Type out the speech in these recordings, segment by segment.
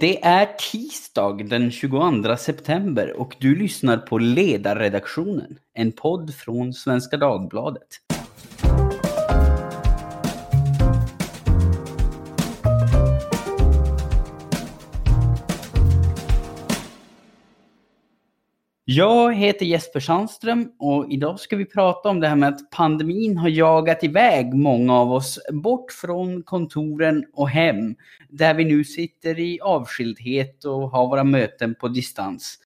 Det är tisdag den 22 september och du lyssnar på Ledarredaktionen, en podd från Svenska Dagbladet. Jag heter Jesper Sandström och idag ska vi prata om det här med att pandemin har jagat iväg många av oss bort från kontoren och hem, där vi nu sitter i avskildhet och har våra möten på distans.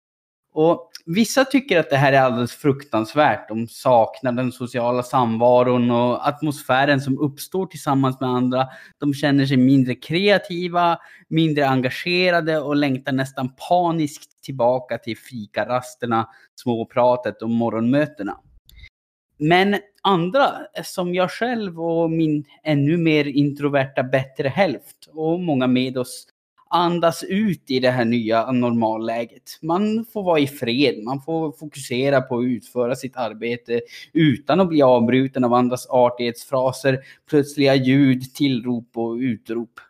Och vissa tycker att det här är alldeles fruktansvärt. De saknar den sociala samvaron och atmosfären som uppstår tillsammans med andra. De känner sig mindre kreativa, mindre engagerade och längtar nästan paniskt tillbaka till fikarasterna, småpratet och morgonmötena. Men andra, som jag själv och min ännu mer introverta bättre hälft och många med oss, andas ut i det här nya normalläget. Man får vara i fred, man får fokusera på att utföra sitt arbete utan att bli avbruten av andras artighetsfraser, plötsliga ljud, tillrop och utrop.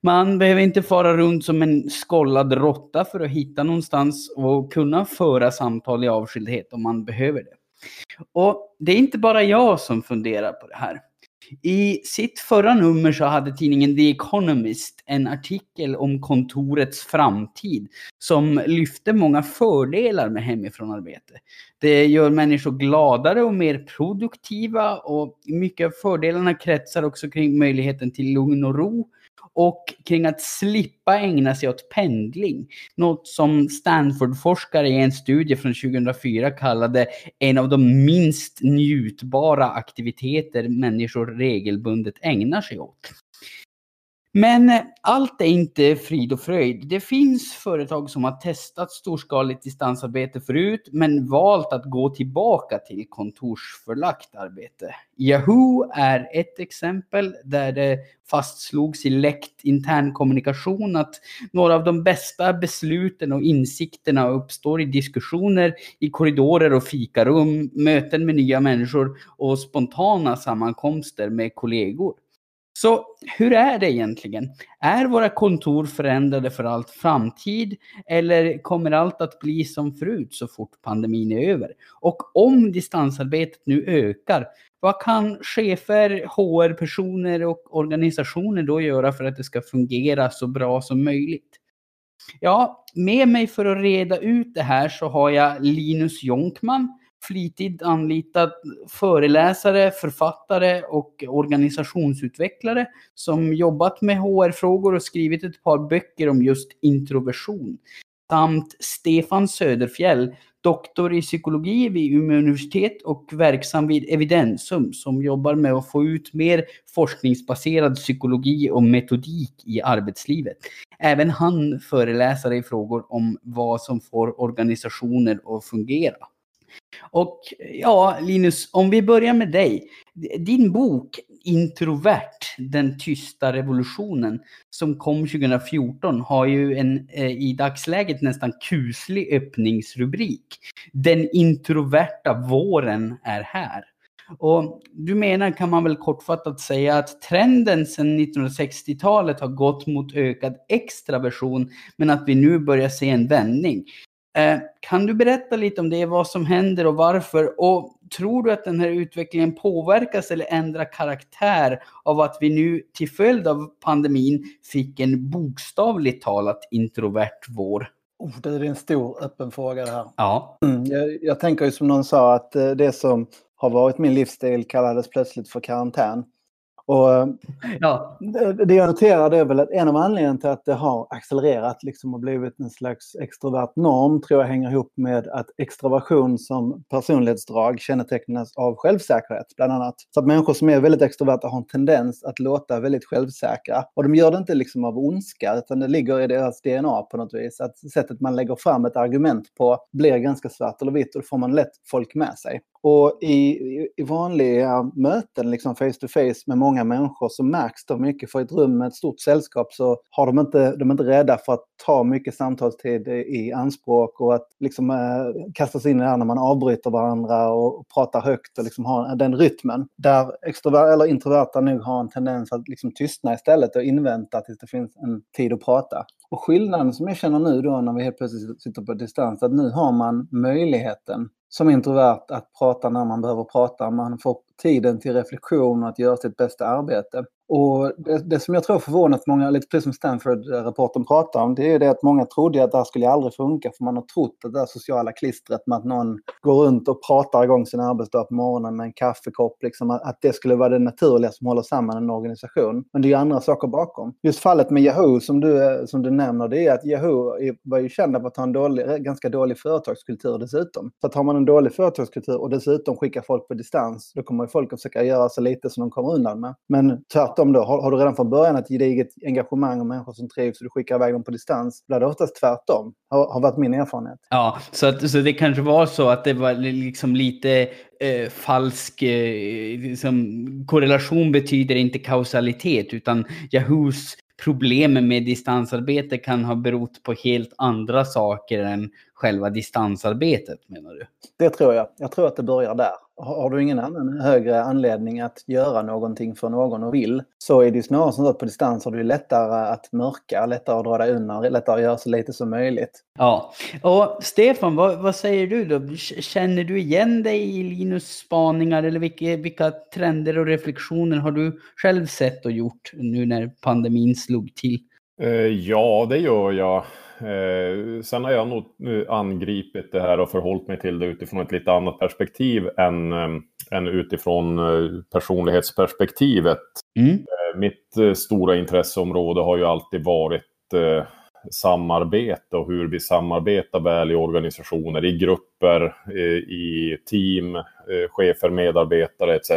Man behöver inte fara runt som en skollad råtta för att hitta någonstans och kunna föra samtal i avskildhet om man behöver det. Och det är inte bara jag som funderar på det här. I sitt förra nummer så hade tidningen The Economist en artikel om kontorets framtid som lyfte många fördelar med hemifrånarbete. Det gör människor gladare och mer produktiva och mycket av fördelarna kretsar också kring möjligheten till lugn och ro och kring att slippa ägna sig åt pendling. Något som Stanford-forskare i en studie från 2004 kallade en av de minst njutbara aktiviteter människor regelbundet ägnar sig åt. Men eh, allt är inte frid och fröjd. Det finns företag som har testat storskaligt distansarbete förut, men valt att gå tillbaka till kontorsförlagt arbete. Yahoo är ett exempel där det fastslogs i läckt internkommunikation att några av de bästa besluten och insikterna uppstår i diskussioner i korridorer och fikarum, möten med nya människor och spontana sammankomster med kollegor. Så hur är det egentligen? Är våra kontor förändrade för allt framtid eller kommer allt att bli som förut så fort pandemin är över? Och om distansarbetet nu ökar, vad kan chefer, HR-personer och organisationer då göra för att det ska fungera så bra som möjligt? Ja, med mig för att reda ut det här så har jag Linus Jonkman, flitigt anlitad föreläsare, författare och organisationsutvecklare som jobbat med HR-frågor och skrivit ett par böcker om just introversion. Samt Stefan Söderfjell, doktor i psykologi vid Umeå universitet och verksam vid Evidensum som jobbar med att få ut mer forskningsbaserad psykologi och metodik i arbetslivet. Även han föreläser i frågor om vad som får organisationer att fungera. Och ja, Linus, om vi börjar med dig. Din bok Introvert, den tysta revolutionen, som kom 2014, har ju en eh, i dagsläget nästan kuslig öppningsrubrik. Den introverta våren är här. Och du menar, kan man väl kortfattat säga, att trenden sedan 1960-talet har gått mot ökad extraversion, men att vi nu börjar se en vändning. Eh, kan du berätta lite om det, vad som händer och varför? Och tror du att den här utvecklingen påverkas eller ändrar karaktär av att vi nu till följd av pandemin fick en bokstavligt talat introvert vår? Oh, det är en stor öppen fråga det här. Ja. Mm, jag, jag tänker ju som någon sa att eh, det som har varit min livsstil kallades plötsligt för karantän. Och eh, ja. Det jag noterade är väl att en av anledningarna till att det har accelererat liksom och blivit en slags extrovert norm tror jag hänger ihop med att extraversion som personlighetsdrag kännetecknas av självsäkerhet bland annat. Så att människor som är väldigt extroverta har en tendens att låta väldigt självsäkra. Och de gör det inte liksom av ondska utan det ligger i deras DNA på något vis. Att sättet man lägger fram ett argument på blir ganska svart eller vitt och då får man lätt folk med sig. Och i, i vanliga möten, liksom face to face med många människor, så märks det mycket. För i ett rum med ett stort sällskap så har de inte, de är inte rädda för att ta mycket samtalstid i anspråk och att liksom eh, kasta sig in i det här när man avbryter varandra och, och pratar högt och liksom har den rytmen. Där extroverta eller introverta nu har en tendens att liksom tystna istället och invänta tills det finns en tid att prata. Och skillnaden som jag känner nu då när vi helt plötsligt sitter på distans, att nu har man möjligheten som introvert att prata när man behöver prata. Man får tiden till reflektion och att göra sitt bästa arbete. Och det, det, som jag tror förvånat många, lite precis som Stanford-rapporten pratar om, det är ju det att många trodde att det här skulle aldrig funka för man har trott att det där sociala klistret med att någon går runt och pratar igång sin arbetsdag på morgonen med en kaffekopp, liksom, att det skulle vara det naturliga som håller samman en organisation. Men det är ju andra saker bakom. Just fallet med Yahoo som du, eh, som du nämner, det är att Yahoo var ju kända för att ha en dålig, eh, ganska dålig företagskultur dessutom. Så att har man en dålig företagskultur och dessutom skickar folk på distans, då kommer ju folk att försöka göra så lite som de kommer undan med. Men tvärtom tvärtom då. Har, har, du redan från början ett gediget engagemang och människor som trivs och du skickar iväg dem på distans, är det oftast tvärtom. Har, har varit min erfarenhet. Ja, så, att, så det kanske var så att det var liksom lite eh, falsk eh, liksom, korrelation betyder inte kausalitet, utan Yahoos problem med distansarbete kan ha berott på helt andra saker än själva distansarbetet menar du? Det tror jag. Jag tror att det börjar där. Har du ingen annan högre anledning att göra någonting för någon och vill så är det ju snarare som att på distans har du lättare att mörka, lättare att dra dig undan, lättare att göra så lite som möjligt. Ja, och Stefan, vad, vad säger du då? Känner du igen dig i Linus spaningar eller vilka, vilka trender och reflektioner har du själv sett och gjort nu när pandemin slog till? Eh, ja, det gör jag. Eh, sen har jag nog angripit det här och förhållit mig till det utifrån ett lite annat perspektiv än, eh, än utifrån eh, personlighetsperspektivet. Mm. Eh, mitt eh, stora intresseområde har ju alltid varit eh, samarbete och hur vi samarbetar väl i organisationer, i grupper, i team, chefer, medarbetare etc.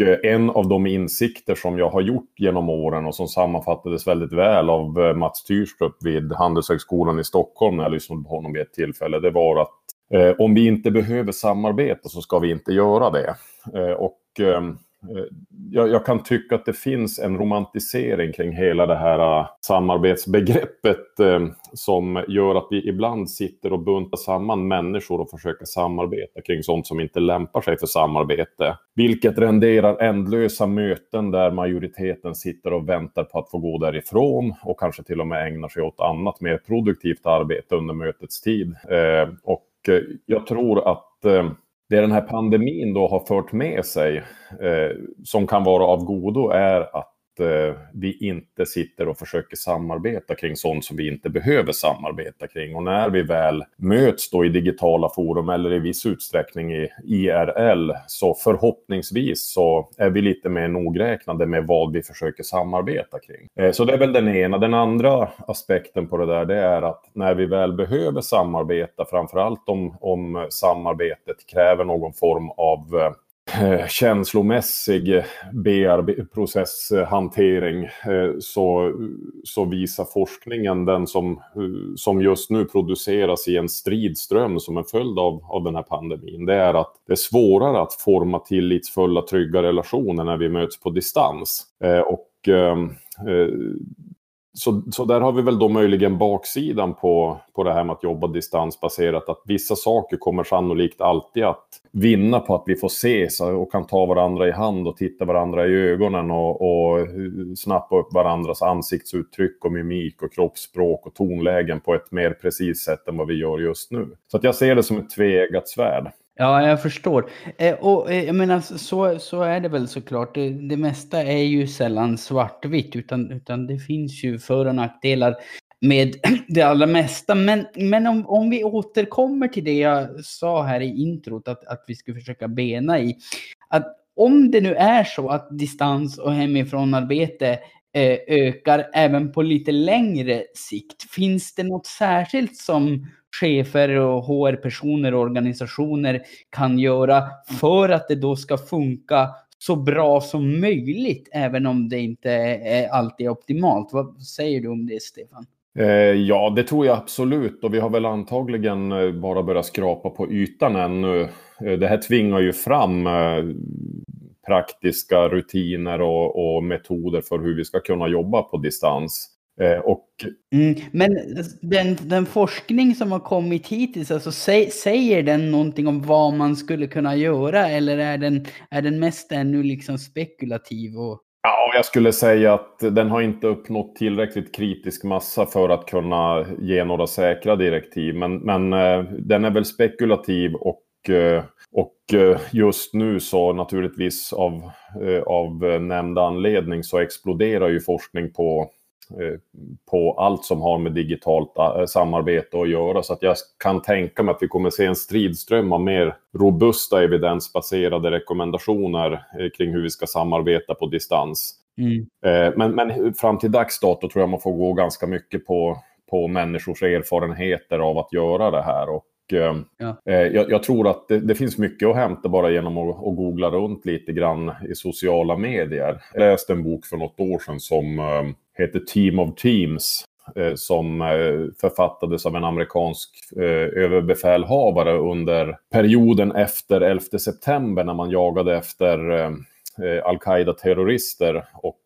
Eh, en av de insikter som jag har gjort genom åren och som sammanfattades väldigt väl av eh, Mats Tyrstrup vid Handelshögskolan i Stockholm när jag lyssnade på honom vid ett tillfälle, det var att eh, om vi inte behöver samarbeta så ska vi inte göra det. Eh, och Eh, Eh, jag, jag, kan tycka att det finns en romantisering kring hela det här eh, samarbetsbegreppet eh, som gör att vi ibland sitter och buntar samman människor och försöker samarbeta kring sånt som inte lämpar sig för samarbete. Vilket renderar ändlösa möten där majoriteten sitter och väntar på att få gå därifrån och kanske till och med ägnar sig åt annat mer produktivt arbete under mötets tid. Eh, och eh, jag tror att det den här pandemin då har fört med sig, eh, som kan vara av godo, är att Eh, vi inte sitter och försöker samarbeta kring sånt som vi inte behöver samarbeta kring. Och när vi väl möts då i digitala forum eller i viss utsträckning i IRL så förhoppningsvis så är vi lite mer nogräknade med vad vi försöker samarbeta kring. Eh, så det är väl den ena. Den andra aspekten på det där det är att när vi väl behöver samarbeta, framförallt om, om samarbetet kräver någon form av Eh, Eh, känslomässig eh, processhantering eh, så, så visar forskningen, den som, som just nu produceras i en stridström som en följd av, av den här pandemin, det är att det är svårare att forma tillitsfulla, trygga relationer när vi möts på distans. Och så, så där har vi väl då möjligen baksidan på, på det här med att jobba distansbaserat. Att vissa saker kommer sannolikt alltid att vinna på att vi får ses och kan ta varandra i hand och titta varandra i ögonen och, och snappa upp varandras ansiktsuttryck och mimik och kroppsspråk och tonlägen på ett mer precis sätt än vad vi gör just nu. Så att jag ser det som ett tveeggat svärd. Ja, jag förstår. Eh, och eh, jag menar, så, så är det väl såklart. Det, det mesta är ju sällan svartvitt, utan, utan det finns ju för och nackdelar med det allra mesta. Men, men om, om vi återkommer till det jag sa här i introt, att, att vi ska försöka bena i. Att om det nu är så att distans och hemifrånarbete Eh, ökar även på lite längre sikt, finns det något särskilt som chefer och HR-personer och organisationer kan göra för att det då ska funka så bra som möjligt, även om det inte är alltid optimalt. Vad säger du om det, Stefan? Eh, ja, det tror jag absolut. Och vi har väl antagligen eh, bara börjat skrapa på ytan ännu. Det här tvingar ju fram praktiska rutiner och, och metoder för hur vi ska kunna jobba på distans. Eh, och... Mm, men den, den, forskning som har kommit hittills, alltså, sä, säger den någonting om vad man skulle kunna göra eller är den, är den mest ännu liksom spekulativ? Och... Ja, jag skulle säga att den har inte uppnått tillräckligt kritisk massa för att kunna ge några säkra direktiv. Men, men eh, den är väl spekulativ och och just nu så naturligtvis av, av nämnda anledning så exploderar ju forskning på Eh, på allt som har med digitalt eh, samarbete att göra. Så att jag kan tänka mig att vi kommer se en stridström av mer robusta evidensbaserade rekommendationer eh, kring hur vi ska samarbeta på distans. Mm. Men, men fram till dags dato tror jag man får gå ganska mycket på, på människors erfarenheter av att göra det här. Och ja. jag, jag, tror att det, det, finns mycket att hämta bara genom att, att, googla runt lite grann i sociala medier. Jag läste en bok för något år sedan som heter Team of Teams eh, som eh, författades av en amerikansk eh, överbefälhavare under perioden efter 11 september när man jagade efter al-Qaida-terrorister och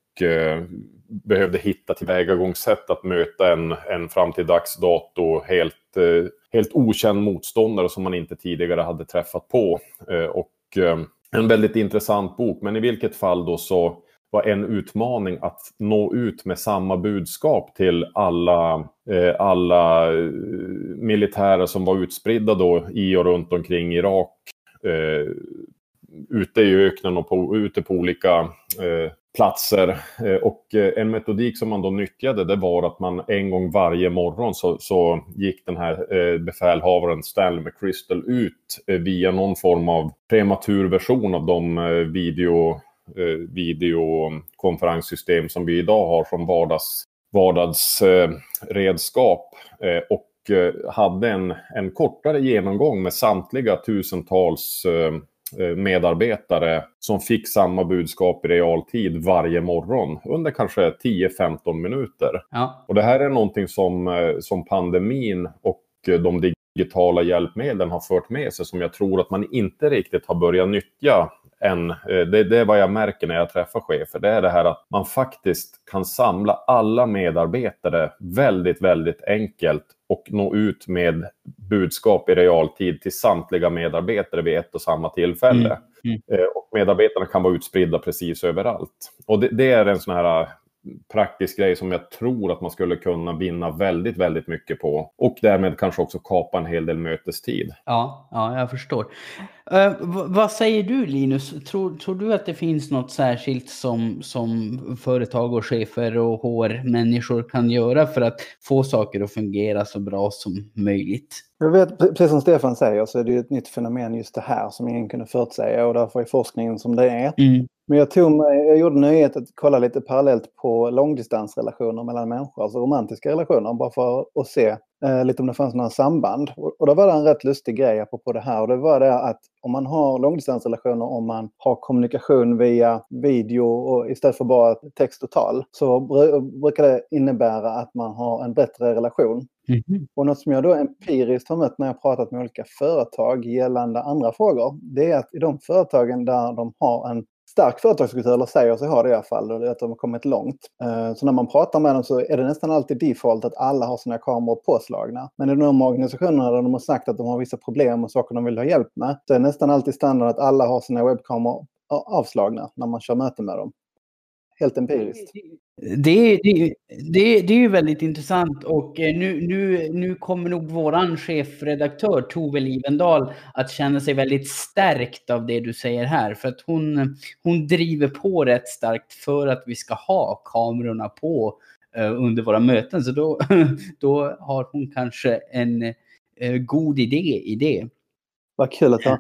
behövde hitta tillvägagångssätt att möta en, en fram till dags dato helt, Eh, helt okänd motståndare som man inte tidigare hade träffat på. Eh, och eh, en väldigt intressant bok, men i vilket fall då så var en utmaning att nå ut med samma budskap till alla, alla militärer som var utspridda då i och runt omkring Irak. Eh, ute i öknen och på, ute på olika eh, platser. Eh, och eh, en metodik som man då nyttjade det var att man en gång varje morgon så, så gick den här eh, befälhavaren Stanley McChrystal ut via någon form av prematurversion av de video videokonferenssystem som vi idag har som vardags, vardagsredskap. Och hade en, en kortare genomgång med samtliga tusentals medarbetare som fick samma budskap i realtid varje morgon under kanske 10-15 minuter. Ja. Och det här är någonting som, som pandemin och de digitala hjälpmedlen har fört med sig som jag tror att man inte riktigt har börjat nyttja än. Eh, det, det är vad jag märker när jag träffar chefer. Det är det här att man faktiskt kan samla alla medarbetare väldigt, väldigt enkelt och nå ut med budskap i realtid till samtliga medarbetare vid ett och samma tillfälle. Mm. Mm. Eh, och medarbetarna kan vara utspridda precis överallt. Och det, det är en sån här praktisk grej som jag tror att man skulle kunna vinna väldigt, väldigt mycket på. Och därmed kanske också kapa en hel del mötestid. Ja, ja jag förstår. Uh, vad säger du Linus? Tror, tror du att det finns något särskilt som, som företag och chefer och HR-människor kan göra för att få saker att fungera så bra som möjligt? Jag vet, precis som Stefan säger så är det ett nytt fenomen just det här som ingen kunde förutsäga och därför är forskningen som det är. Mm. Men jag, tog mig, jag gjorde nöjet att kolla lite parallellt på långdistansrelationer mellan människor, alltså romantiska relationer, bara för att se eh, lite om det fanns några samband. Och, och då var det en rätt lustig grej apropå det här och det var det att om man har långdistansrelationer, om man har kommunikation via video och istället för bara text och tal, så brukar det innebära att man har en bättre relation. Mm -hmm. Och något som jag då empiriskt har mött när jag pratat med olika företag gällande andra frågor, det är att i de företagen där de har en stark företagskultur, eller säger sig ha det i alla fall, och att de har kommit långt. Eh, så när man pratar med dem så är det nästan alltid default att alla har sina kameror påslagna. Men i de organisationerna där de har sagt att de har vissa problem och saker de vill ha hjälp med, så är det nästan alltid standard att alla har sina webbkameror avslagna när man kör möten med dem. Helt empiriskt. Det, det, det, det är ju väldigt intressant och eh, nu, nu, nu kommer nog våran chefredaktör Tove Livendal att känna sig väldigt stärkt av det du säger här. För att hon, hon driver på rätt starkt för att vi ska ha kamerorna på eh, under våra möten. Så då, då har hon kanske en eh, god idé i det. Vad kul att höra.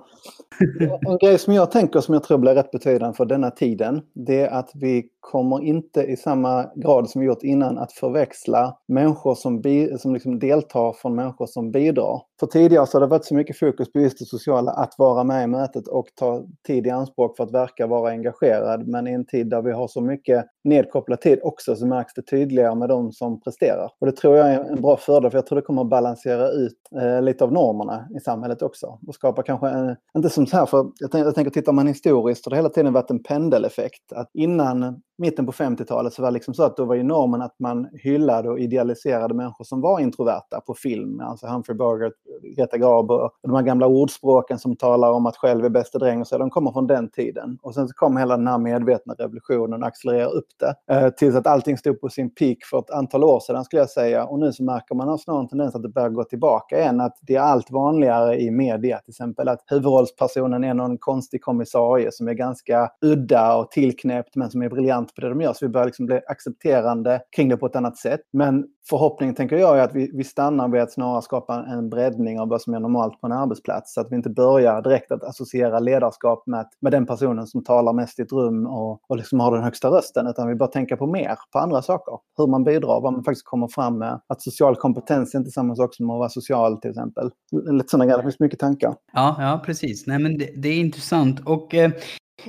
En grej som jag tänker som jag tror blir rätt betydande för denna tiden, det är att vi kommer inte i samma grad som vi gjort innan att förväxla människor som, som liksom deltar från människor som bidrar för tidigare så har det varit så mycket fokus på just det sociala, att vara med i mötet och ta tid i anspråk för att verka vara engagerad. Men i en tid där vi har så mycket nedkopplad tid också så märks det tydligare med de som presterar. Och det tror jag är en bra fördel för jag tror det kommer att balansera ut eh, lite av normerna i samhället också. Och skapa kanske, en, inte som så här, för jag, tänker, jag tänker tittar man historiskt så har det hela tiden varit en pendeleffekt. Att innan mitten på 50-talet så var det liksom så att då var ju normen att man hyllade och idealiserade människor som var introverta på film. Alltså Humphrey Bogart, Greta Garbo och de här gamla ordspråken som talar om att själv är bäste dräng och så. De kommer från den tiden. Och sen så kom hela den här medvetna revolutionen och accelererade upp det. Eh, tills att allting stod på sin peak för ett antal år sedan skulle jag säga. Och nu så märker man alltså snarare en tendens att det börjar gå tillbaka igen. Att det är allt vanligare i media till exempel att huvudrollspersonen är någon konstig kommissarie som är ganska udda och tillknäppt men som är briljant på det de gör. Så vi börjar liksom bli accepterande kring det på ett annat sätt. Men förhoppningen tänker jag är att vi, vi stannar vid att snarare skapa en breddning av vad som är normalt på en arbetsplats. Så att vi inte börjar direkt att associera ledarskap med, med den personen som talar mest i ett rum och, och liksom har den högsta rösten. Utan vi bör tänka på mer, på andra saker. Hur man bidrar, vad man faktiskt kommer fram med. Att social kompetens är inte samma sak som att vara social till exempel. Lite sådana grejer, det finns mycket tankar. Ja, ja precis. Nej, men det, det är intressant. Och eh,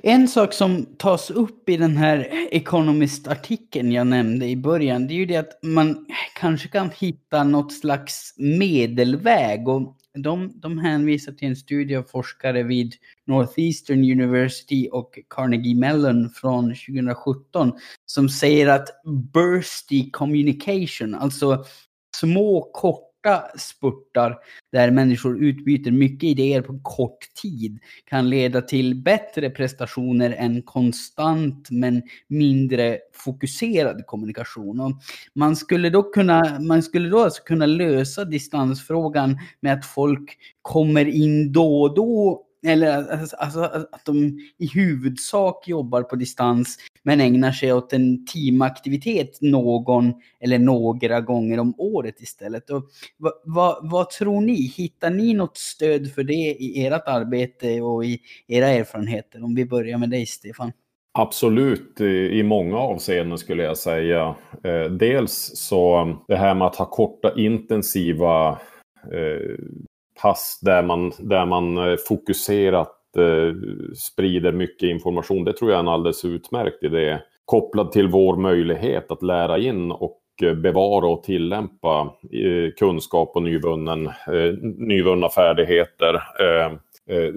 en sak som tas upp i den här Economist-artikeln jag nämnde i början, det är ju det att man kanske kan hitta något slags medelväg. Och de, de hänvisar till en studie av forskare vid Northeastern University och Carnegie Mellon från 2017 som säger att bursty communication, alltså små korta korta spurtar där människor utbyter mycket idéer på kort tid kan leda till bättre prestationer än konstant men mindre fokuserad kommunikation. Och man skulle då kunna, man skulle då alltså kunna lösa distansfrågan med att folk kommer in då och då eller alltså, att de i huvudsak jobbar på distans men ägnar sig åt en teamaktivitet någon eller några gånger om året istället. Och vad, vad, vad tror ni? Hittar ni något stöd för det i ert arbete och i era erfarenheter? Om vi börjar med dig, Stefan. Absolut, i många avseenden skulle jag säga. Eh, dels så det här med att ha korta intensiva eh, pass där man, där man eh, fokuserat eh, sprider mycket information. Det tror jag är en alldeles utmärkt idé. Kopplad till vår möjlighet att lära in och eh, bevara och tillämpa eh, kunskap och nyvunnen, eh, nyvunna färdigheter. Eh, Eh,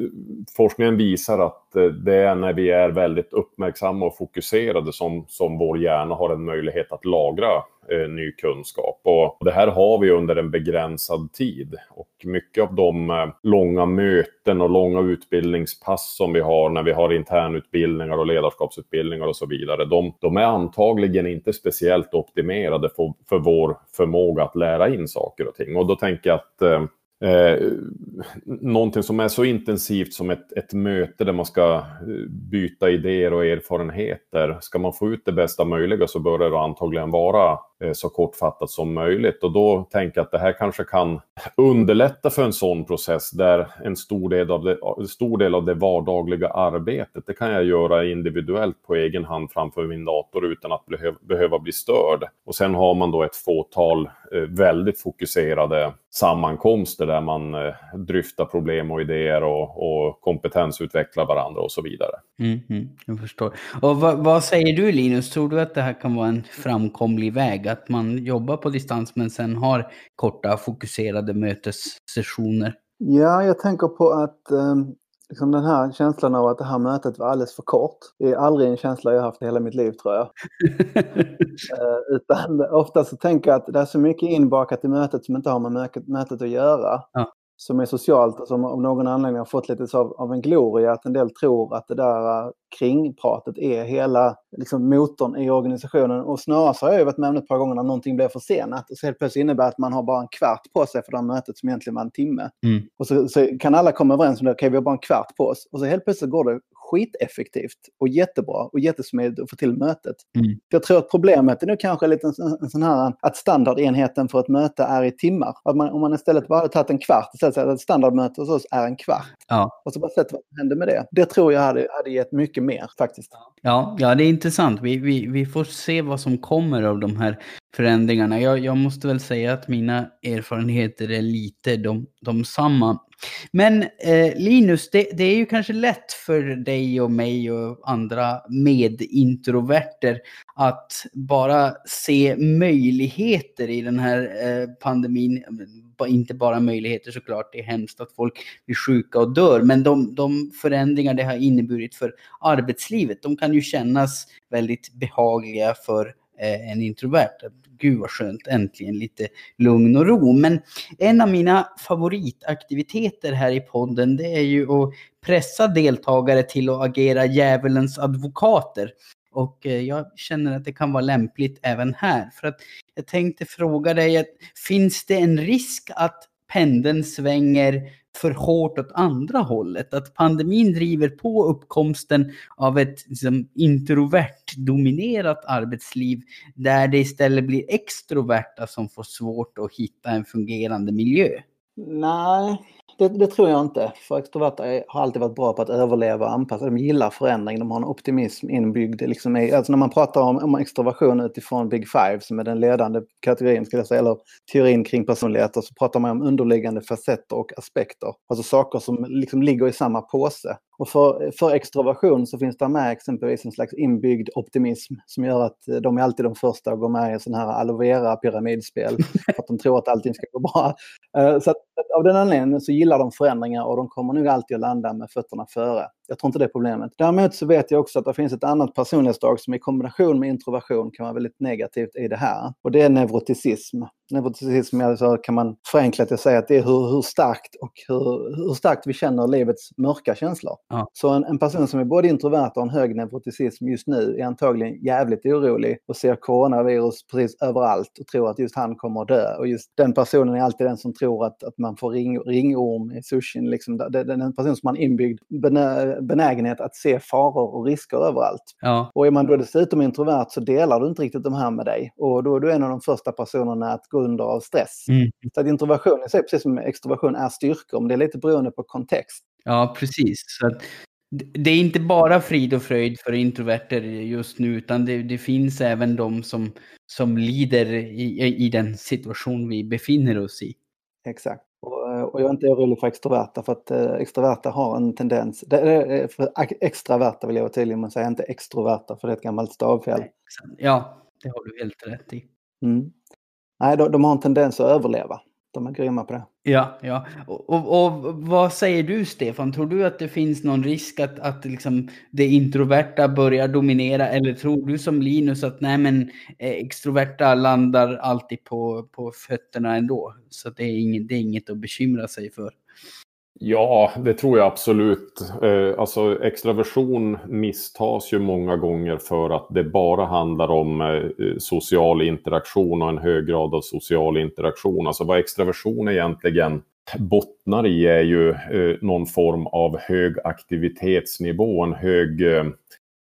forskningen visar att eh, det är när vi är väldigt uppmärksamma och fokuserade som, som vår hjärna har en möjlighet att lagra eh, ny kunskap. Och det här har vi under en begränsad tid. Och mycket av de eh, långa möten och långa utbildningspass som vi har när vi har internutbildningar och ledarskapsutbildningar och så vidare, de, de är antagligen inte speciellt optimerade för, för vår förmåga att lära in saker och ting. Och då tänker jag att eh, Eh, någonting som är så intensivt som ett, ett möte där man ska eh, byta idéer och erfarenheter. Ska man få ut det bästa möjliga så bör det antagligen vara Eh, så kortfattat som möjligt. Och då tänker jag att det här kanske kan underlätta för en sån process där en stor del av det, stor del av det vardagliga arbetet, det kan jag göra individuellt på egen hand framför min dator utan att behöva bli störd. Och sen har man då ett fåtal eh, väldigt fokuserade sammankomster där man eh, dryftar problem och idéer och, och kompetensutvecklar varandra och så vidare. Mm, mm, jag förstår. Och vad, vad, säger du Linus, tror du att det här kan vara en framkomlig väg? Att man jobbar på distans men sen har korta fokuserade mötessessioner? Ja, jag tänker på att eh, liksom den här känslan av att det här mötet var alldeles för kort. Det är aldrig en känsla jag haft i hela mitt liv tror jag. eh, utan ofta så tänker jag att det är så mycket inbakat i mötet som inte har med mötet att göra. Ja som är socialt och som av någon anledning har fått lite av, av en gloria. Att en del tror att det där äh, kringpratet är hela liksom, motorn i organisationen. Och snarare så har jag varit med om ett par gånger när någonting blev försenat. Och så helt plötsligt innebär att man har bara en kvart på sig för det här mötet som egentligen var en timme. Mm. Och så, så, kan alla komma överens om det. Okej, okay, vi har bara en kvart på oss. Och så helt plötsligt går det skiteffektivt och jättebra och jättesmidigt att få till mötet. Mm. Jag tror att problemet är nu kanske lite en, sån här att standardenheten för ett möte är i timmar. Att man, om man istället bara hade tagit en kvart, istället för att ett standardmöte hos oss är en kvart. Ja. Och så bara sett vad som händer med det. Det tror jag hade, hade gett mycket mer faktiskt. Ja, ja det är intressant. Vi, vi, vi får se vad som kommer av de här förändringarna. Jag, jag måste väl säga att mina erfarenheter är lite de, de samma. Men eh, Linus, det, det, är ju kanske lätt för dig och mig och andra medintroverter att bara se möjligheter i den här eh, pandemin. Inte bara möjligheter såklart, det är hemskt att folk blir sjuka och dör, men de, de förändringar det har inneburit för arbetslivet, de kan ju kännas väldigt behagliga för eh, en introvert gud vad skönt, äntligen lite lugn och ro. Men en av mina favoritaktiviteter här i podden, det är ju att pressa deltagare till att agera djävulens advokater. Och eh, jag känner att det kan vara lämpligt även här. För att jag tänkte fråga dig, finns det en risk att pendeln svänger för hårt åt andra hållet. Att pandemin driver på uppkomsten av ett liksom, introvert dominerat arbetsliv där det istället blir extroverta som får svårt att hitta en fungerande miljö. Nej, det, det, tror jag inte. För extroverta har alltid varit bra på att överleva och anpassa. De gillar förändring, de har en optimism inbyggd. Liksom i, alltså när man pratar om, om extroversion utifrån Big Five, som är den ledande kategorin, skulle jag säga, eller teorin kring personligheter, så pratar man om underliggande facetter och aspekter. Alltså saker som liksom ligger i samma påse. Och för, för extroversion så finns det med exempelvis en slags inbyggd optimism som gör att de är alltid de första att gå med i sådana här aloe vera pyramidspel för att de tror att allting ska gå bra. Eh, så att, av den anledningen så gillar de förändringar och de kommer nog alltid att landa med fötterna före. Jag tror inte det är problemet. Däremot så vet jag också att det finns ett annat personlighetsdrag som i kombination med introversion kan vara väldigt negativt i det här. Och det är neuroticism. Neuroticism alltså kan man förenklat att säga att det är hur, hur starkt och hur, hur starkt vi känner livets mörka känslor. Ja. Så en, en, person som är både introvert och en hög neuroticism just nu är antagligen jävligt orolig och ser coronavirus precis överallt och tror att just han kommer att dö. Och just den personen är alltid den som tror att, att man får ring, ringorm i sushin. Liksom. Det, det är en person som har en inbyggd benägenhet att se faror och risker överallt. Ja. Och är man då dessutom introvert så delar du inte riktigt de här med dig. Och då är du en av de första personerna att gå under av stress. Mm. Så att introversion i sig, precis som extroversion, är styrkor, men det är lite beroende på kontext. Ja, precis. Så att det är inte bara frid och fröjd för introverter just nu, utan det, det finns även de som, som lider i, i den situation vi befinner oss i. Exakt. Och, och jag är inte orolig för extroverta, för att eh, extroverta har en tendens... För extraverta vill jag vara tydlig med att säga, inte extroverta, för det är ett gammalt stavfel. Ja, det har du helt rätt i. Mm. Nej, de, de har en tendens att överleva. De är grymma på det. Ja, ja. Och, och, och, vad säger du Stefan? Tror du att det finns någon risk att, att liksom det introverta börjar dominera? Eller tror du som Linus att nej men eh, extroverta landar alltid på, på fötterna ändå? Så det är, inget, det är inget att bekymra sig för. Ja, det tror jag absolut. Eh, alltså extraversion misstas ju många gånger för att det bara handlar om eh, social interaktion och en hög grad av social interaktion. Alltså vad extraversion egentligen bottnar i är ju eh, någon form av hög aktivitetsnivå, en hög eh,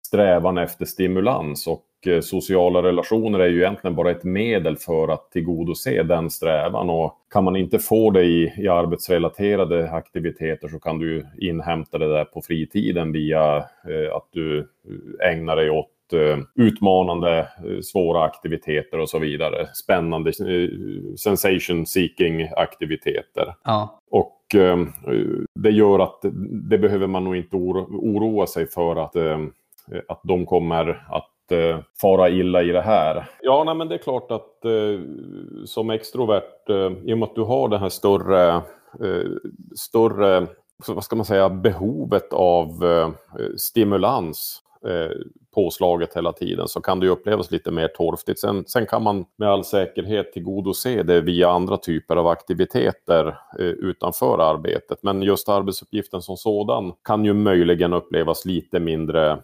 strävan efter stimulans. Och sociala relationer är ju egentligen bara ett medel för att tillgodose den strävan. Och kan man inte få det i, i arbetsrelaterade aktiviteter så kan du inhämta det där på fritiden via eh, att du ägnar dig åt eh, utmanande, eh, svåra aktiviteter och så vidare. Spännande, eh, sensation seeking aktiviteter. Ja. Och eh, det gör att det behöver man nog inte oro, oroa sig för att, att de kommer att eh, fara illa i det här. Ja, nej, men det är klart att eh, som extrovert, eh, i och med att du har det här större, eh, större vad ska man säga, behovet av eh, stimulans eh, påslaget hela tiden så kan det upplevas lite mer torftigt. Sen, sen kan man med all säkerhet tillgodose det via andra typer av aktiviteter eh, utanför arbetet. Men just arbetsuppgiften som sådan kan ju möjligen upplevas lite mindre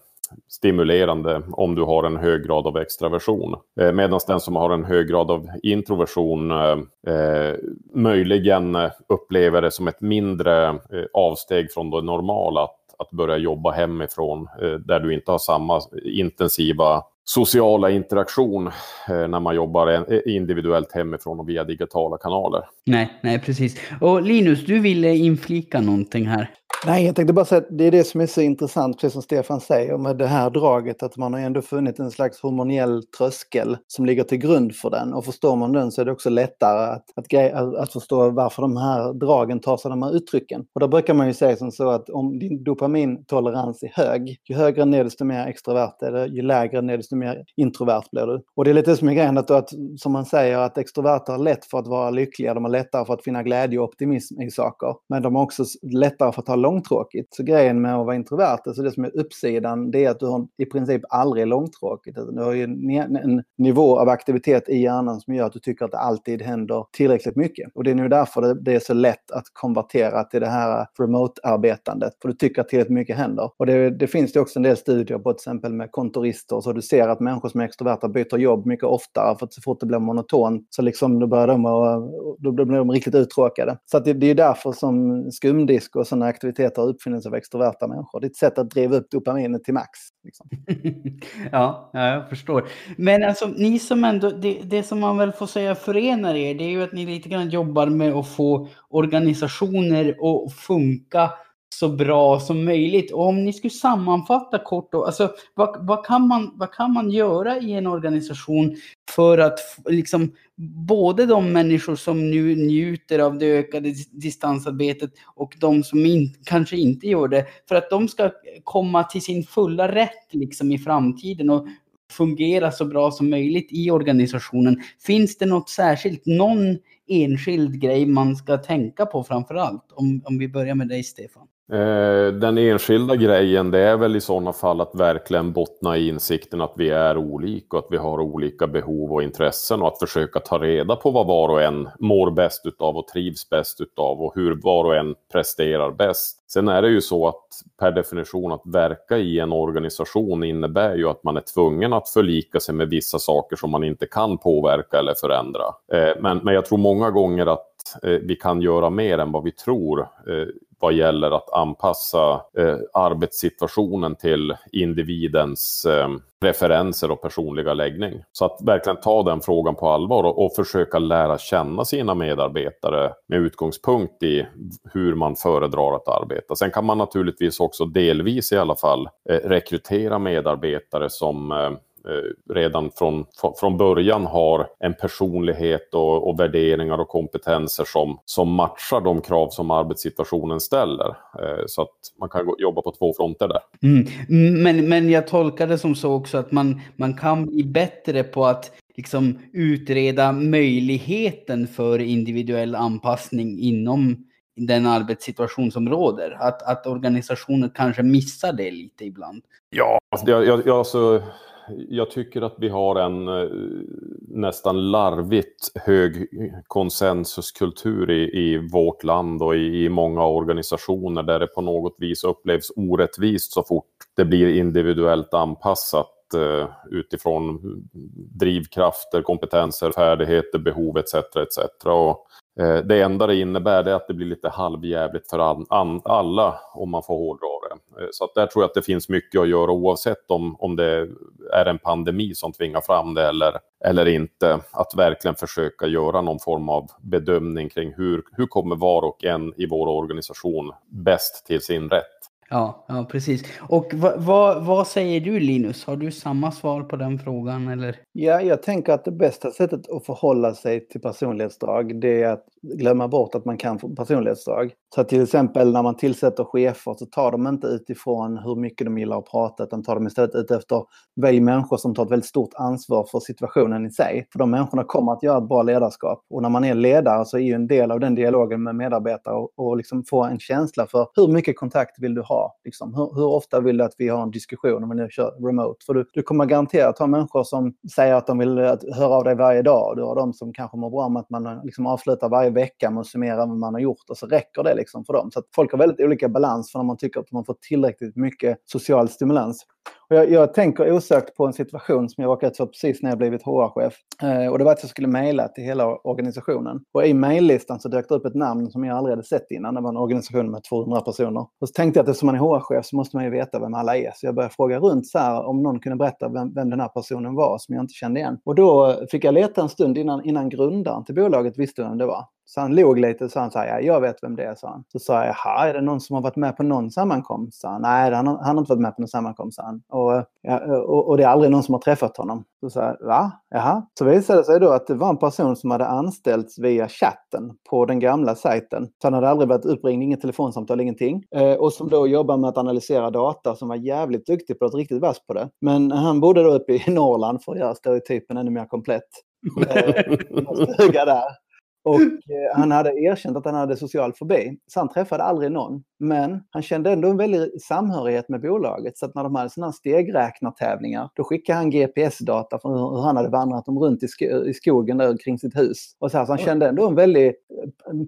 stimulerande om du har en hög grad av extraversion. Eh, Medan den som har en hög grad av introversion eh, eh, möjligen upplever det som ett mindre eh, avsteg från det normala att, att börja jobba hemifrån eh, där du inte har samma intensiva sociala interaktion eh, när man jobbar eh, individuellt hemifrån och via digitala kanaler. Nej, nej precis. Och Linus, du ville inflika någonting här. Nej, jag tänkte bara säga att det är det som är så intressant, precis som Stefan säger, med det här draget, att man har ändå funnit en slags hormoniell tröskel som ligger till grund för den. Och förstår man den så är det också lättare att, att, att förstå varför de här dragen tar sig de här uttrycken. Och då brukar man ju säga som så att om din dopamintolerans är hög, ju högre ner desto mer extrovert är det, ju lägre ner desto mer introvert blir du. Och det är lite som är grejen, att, att, som man säger, att extroverter har lätt för att vara lyckliga, de har lättare för att finna glädje och optimism i saker. Men de har också lättare för att ha långtråkigt. Så grejen med att vara introvert, alltså det som är uppsidan, det är att du har i princip aldrig långtråkigt. Alltså, du har ju en, en nivå av aktivitet i hjärnan som gör att du tycker att det alltid händer tillräckligt mycket. Och det är nu därför det, det är så lätt att konvertera till det här remote-arbetandet. För du tycker att tillräckligt mycket händer. Och det, det finns det också en del studier på till exempel med kontorister. Så du ser att människor som är extroverta byter jobb mycket oftare. För att så fort det blir monotont så liksom då börjar de, då blir de riktigt uttråkade. Så det, det är därför som skumdisk och sådana aktiviteter aktiviteter uppfinns av extroverta människor. Det är ett sätt att driva upp dopaminet till max. Liksom. ja, ja, jag förstår. Men alltså, ni som ändå, det, det som man väl får säga förenar er, det är ju att ni lite grann jobbar med att få organisationer att funka så bra som möjligt. Och om ni skulle sammanfatta kort då, alltså vad, vad, kan man, vad kan man göra i en organisation för att liksom både de människor som nu njuter av det ökade distansarbetet och de som in, kanske inte gör det, för att de ska komma till sin fulla rätt liksom i framtiden och fungera så bra som möjligt i organisationen. Finns det något särskilt, någon enskild grej man ska tänka på framför allt? Om, om vi börjar med dig Stefan. Eh, den enskilda grejen det är väl i sådana fall att verkligen bottna i insikten att vi är olika och att vi har olika behov och intressen och att försöka ta reda på vad var och en mår bäst utav och trivs bäst utav och hur var och en presterar bäst. Sen är det ju så att per definition att verka i en organisation innebär ju att man är tvungen att förlika sig med vissa saker som man inte kan påverka eller förändra. Eh, men, men jag tror många gånger att eh, vi kan göra mer än vad vi tror vad gäller att anpassa eh, arbetssituationen till individens eh, preferenser och personliga läggning. Så att verkligen ta den frågan på allvar och, och, försöka lära känna sina medarbetare med utgångspunkt i hur man föredrar att arbeta. Sen kan man naturligtvis också delvis i alla fall eh, rekrytera medarbetare som eh, redan från, från början har en personlighet och, och, värderingar och kompetenser som, som matchar de krav som arbetssituationen ställer. Eh, så att man kan jobba på två fronter där. Mm. Men, men jag tolkar det som så också att man, man kan bli bättre på att liksom utreda möjligheten för individuell anpassning inom den arbetssituation som råder. Att, att organisationer kanske missar det lite ibland. Ja, jag, jag, alltså, jag tycker att vi har en eh, nästan larvigt hög konsensuskultur i, i vårt land och i, i, många organisationer där det på något vis upplevs orättvist så fort det blir individuellt anpassat eh, utifrån drivkrafter, kompetenser, färdigheter, behov etc. etc. Och, Eh, det enda det innebär är att det blir lite halvjävligt för an, an, alla om man får hårdra det. Eh, så att där tror jag att det finns mycket att göra oavsett om, om det är en pandemi som tvingar fram det eller, eller inte. Att verkligen försöka göra någon form av bedömning kring hur, hur kommer var och en i vår organisation bäst till sin rätt. Ja, ja precis. Och vad, vad, säger du Linus? Har du samma svar på den frågan? Eller? Ja, jag tänker att det bästa sättet att förhålla sig till personlighetsdrag det är att glömma bort att man kan få personlighetsdrag. Så till exempel när man tillsätter chefer så tar de inte utifrån hur mycket de gillar att prata utan tar de istället ut efter välj människor som tar ett väldigt stort ansvar för situationen i sig. För de människorna kommer att göra ett bra ledarskap. Och när man är ledare så är ju en del av den dialogen med medarbetare och, och liksom få en känsla för hur mycket kontakt vill du ha? Liksom, hur, hur, ofta vill du att vi har en diskussion om vi nu kör remote? För du, du kommer garanterat ha människor som säger att de vill höra av dig varje dag. Du har de som kanske mår bra med att man liksom avslutar varje vecka med att summera vad man har gjort och så räcker det liksom för dem. Så att folk har väldigt olika balans för när man tycker att man får tillräckligt mycket social stimulans. Och jag, jag tänker osökt på en situation som jag råkat ut för precis när jag blivit HR-chef. Eh, och det var att jag skulle mejla till hela organisationen. Och i mejllistan så dök det upp ett namn som jag aldrig hade sett innan. Det var en organisation med 200 personer. Och så tänkte jag att eftersom man är HR-chef så måste man ju veta vem alla är. Så jag började fråga runt så här om någon kunde berätta vem, vem den här personen var som jag inte kände igen. Och då fick jag leta en stund innan, innan grundaren till bolaget visste vem det var. Så han log lite och sa han så här, ja, jag vet vem det är, sa han. Så sa jag, jaha, är det någon som har varit med på någon sammankomst? Sa han. Nej, han har, han har inte varit med på någon sammankomst, sa han. Och, och, och, det är aldrig någon som har träffat honom. Så jag, va? Jaha. Så visade det sig då att det var en person som hade anställts via chatten på den gamla sajten. Så han hade aldrig varit uppringd, inget telefonsamtal, ingenting. Eh, och som då jobbar med att analysera data, som var jävligt duktig på det, riktigt vass på det. Men han bodde då uppe i Norrland för att göra stereotypen ännu mer komplett. Eh, där. Och eh, han hade erkänt att han hade social fobi. Så han träffade aldrig någon. Men han kände ändå en väldig samhörighet med bolaget. Så att när de hade sådana stegräknartävlingar, då skickade han GPS-data från hur han hade vandrat dem runt i, sk i skogen där kring sitt hus. Och så, här, så han kände ändå en väldig eh,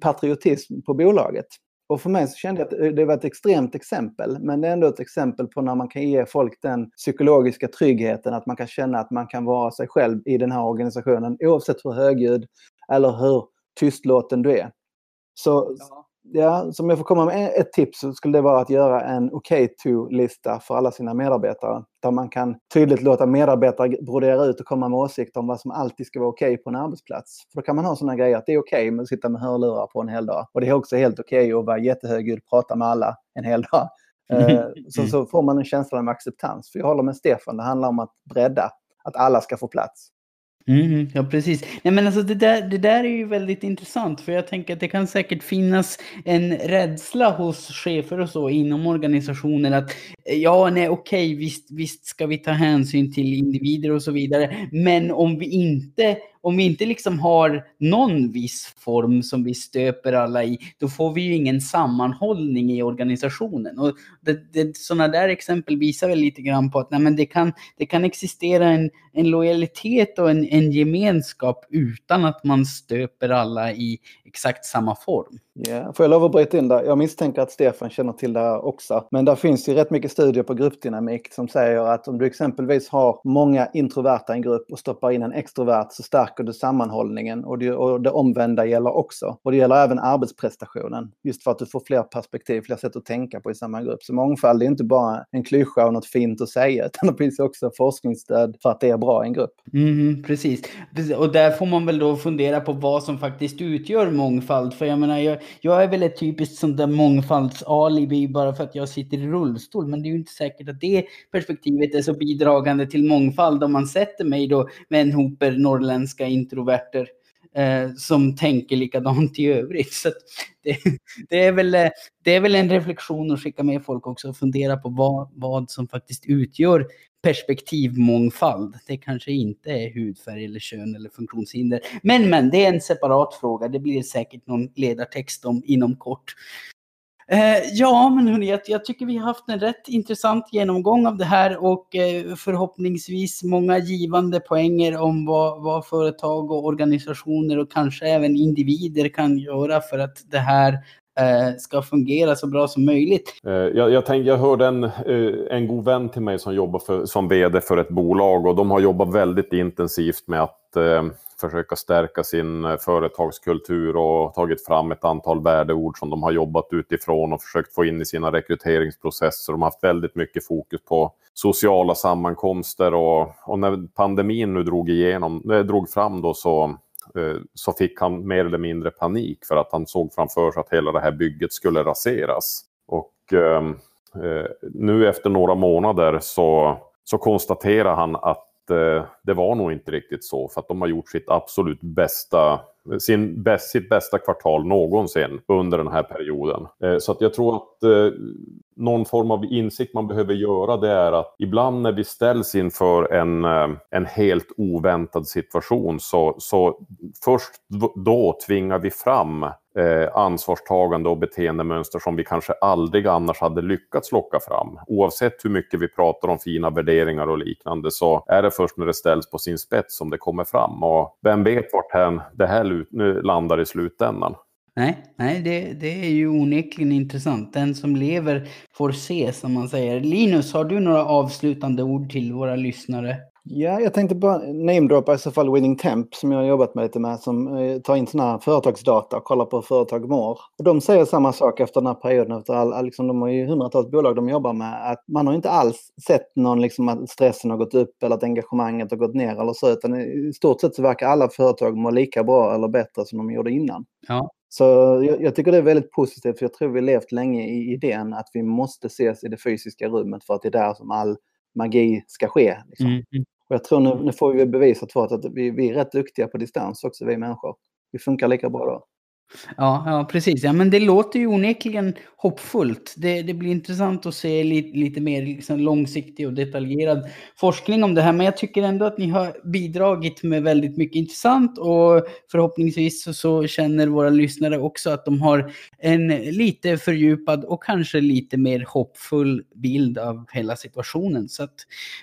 patriotism på bolaget. Och för mig så kände jag att det var ett extremt exempel, men det är ändå ett exempel på när man kan ge folk den psykologiska tryggheten att man kan känna att man kan vara sig själv i den här organisationen oavsett hur högljudd eller hur tystlåten du är. Så ja. ja, som jag får komma med ett tips så skulle det vara att göra en OK-to-lista för alla sina medarbetare. Där man kan tydligt låta medarbetare brodera ut och komma med åsikter om vad som alltid ska vara okej okay på en arbetsplats. För då kan man ha sådana grejer att det är okej okay med att sitta med hörlurar på en hel dag. Och det är också helt okej okay att vara jättehögljudd och prata med alla en hel dag. Eh, så, så får man en känsla av acceptans. För jag håller med Stefan, det handlar om att bredda. Att alla ska få plats. Mm, ja, precis. Nej, men alltså det, där, det där är ju väldigt intressant för jag tänker att det kan säkert finnas en rädsla hos chefer och så inom organisationer att eh, ja, nej, okej, visst, visst ska vi ta hänsyn till individer och så vidare, men om vi inte om vi inte liksom har någon viss form som vi stöper alla i, då får vi ju ingen sammanhållning i organisationen. Och det, det, sådana där exempel visar väl lite grann på att nej, men det, kan, det kan existera en, en lojalitet och en, en gemenskap utan att man stöper alla i exakt samma form. Yeah. Får jag lov att bryta in där? Jag misstänker att Stefan känner till det här också. Men där finns ju rätt mycket studier på gruppdynamik som säger att om du exempelvis har många introverta i en grupp och stoppar in en extrovert så stärker du sammanhållningen. Och det, och det omvända gäller också. Och det gäller även arbetsprestationen. Just för att du får fler perspektiv, fler sätt att tänka på i samma grupp. Så mångfald är inte bara en klyscha och något fint att säga, utan det finns också forskningsstöd för att det är bra i en grupp. Mm, precis. Och där får man väl då fundera på vad som faktiskt utgör mångfald. För jag menar, jag, jag är väl ett typiskt sånt där mångfaldsalibi bara för att jag sitter i rullstol. Men det är ju inte säkert att det perspektivet är så bidragande till mångfald om man sätter mig då med en hoper norrländska introverter eh, som tänker likadant i övrigt. Så det, det, är väl, eh, det är väl en reflektion att skicka med folk också och fundera på vad, vad som faktiskt utgör perspektivmångfald. Det kanske inte är hudfärg eller kön eller funktionshinder. Men, men, det är en separat fråga. Det blir säkert någon ledartext om inom kort. Eh, ja, men hörni, jag, jag, tycker vi har haft en rätt intressant genomgång av det här och eh, förhoppningsvis många givande poänger om vad, vad, företag och organisationer och kanske även individer kan göra för att det här Eh, ska fungera så bra som möjligt. Eh, jag, jag, tänk, jag hörde en, eh, en god vän till mig som jobbar för, som vd för ett bolag och de har jobbat väldigt intensivt med att eh, försöka stärka sin företagskultur och tagit fram ett antal värdeord som de har jobbat utifrån och försökt få in i sina rekryteringsprocesser. De har haft väldigt mycket fokus på sociala sammankomster och, och när pandemin nu drog, igenom, drog fram då så Eh, så fick han mer eller mindre panik för att han såg framför sig att hela det här bygget skulle raseras. Och ehm, eh, nu efter några månader så, så konstaterar han att eh, det var nog inte riktigt så för att de har gjort sitt absolut bästa sin bäst, sitt bästa kvartal någonsin under den här perioden. Eh, så att jag tror att eh, någon form av insikt man behöver göra det är att ibland när vi ställs inför en, eh, en helt oväntad situation så, så först då tvingar vi fram eh, ansvarstagande och beteendemönster som vi kanske aldrig annars hade lyckats locka fram. Oavsett hur mycket vi pratar om fina värderingar och liknande så är det först när det ställs på sin spets som det kommer fram. Och vem vet vart det här landar i slutändan. Nej, nej det, det är ju onekligen intressant. Den som lever får se, som man säger. Linus, har du några avslutande ord till våra lyssnare? Ja, jag tänkte bara namedroppa i så fall Winning Temp som jag har jobbat med lite med som eh, tar in sådana här företagsdata och kollar på hur företag mår. Och de säger samma sak efter den här perioden, efter all, liksom, de har ju hundratals bolag de jobbar med, att man har inte alls sett någon liksom att stressen har gått upp eller att engagemanget har gått ner eller så, utan i stort sett så verkar alla företag må lika bra eller bättre som de gjorde innan. Ja. Så jag, jag, tycker det är väldigt positivt, för jag tror vi levt länge i idén att vi måste ses i det fysiska rummet för att det är där som all magi ska ske. Liksom. Mm. mm. Och jag tror nu, nu får vi bevisat för att, vi, vi är rätt duktiga på distans också, vi människor. Vi funkar lika bra då. Ja, ja, precis. Ja, men det låter ju onekligen hoppfullt. Det, det blir intressant att se lite, lite mer liksom långsiktig och detaljerad forskning om det här. Men jag tycker ändå att ni har bidragit med väldigt mycket intressant och förhoppningsvis så, så känner våra lyssnare också att de har en lite fördjupad och kanske lite mer hoppfull bild av hela situationen. Så att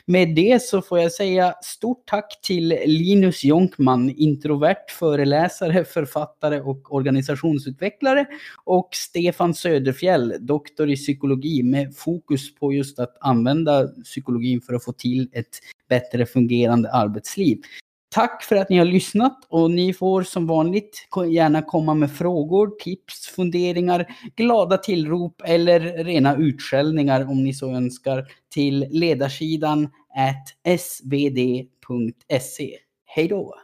med det så får jag säga stort tack till Linus Jonkman, introvert föreläsare, författare och organisator organisationsutvecklare och Stefan Söderfjell, doktor i psykologi med fokus på just att använda psykologin för att få till ett bättre fungerande arbetsliv. Tack för att ni har lyssnat och ni får som vanligt gärna komma med frågor, tips, funderingar, glada tillrop eller rena utskällningar om ni så önskar till ledarsidan svd.se. Hej då!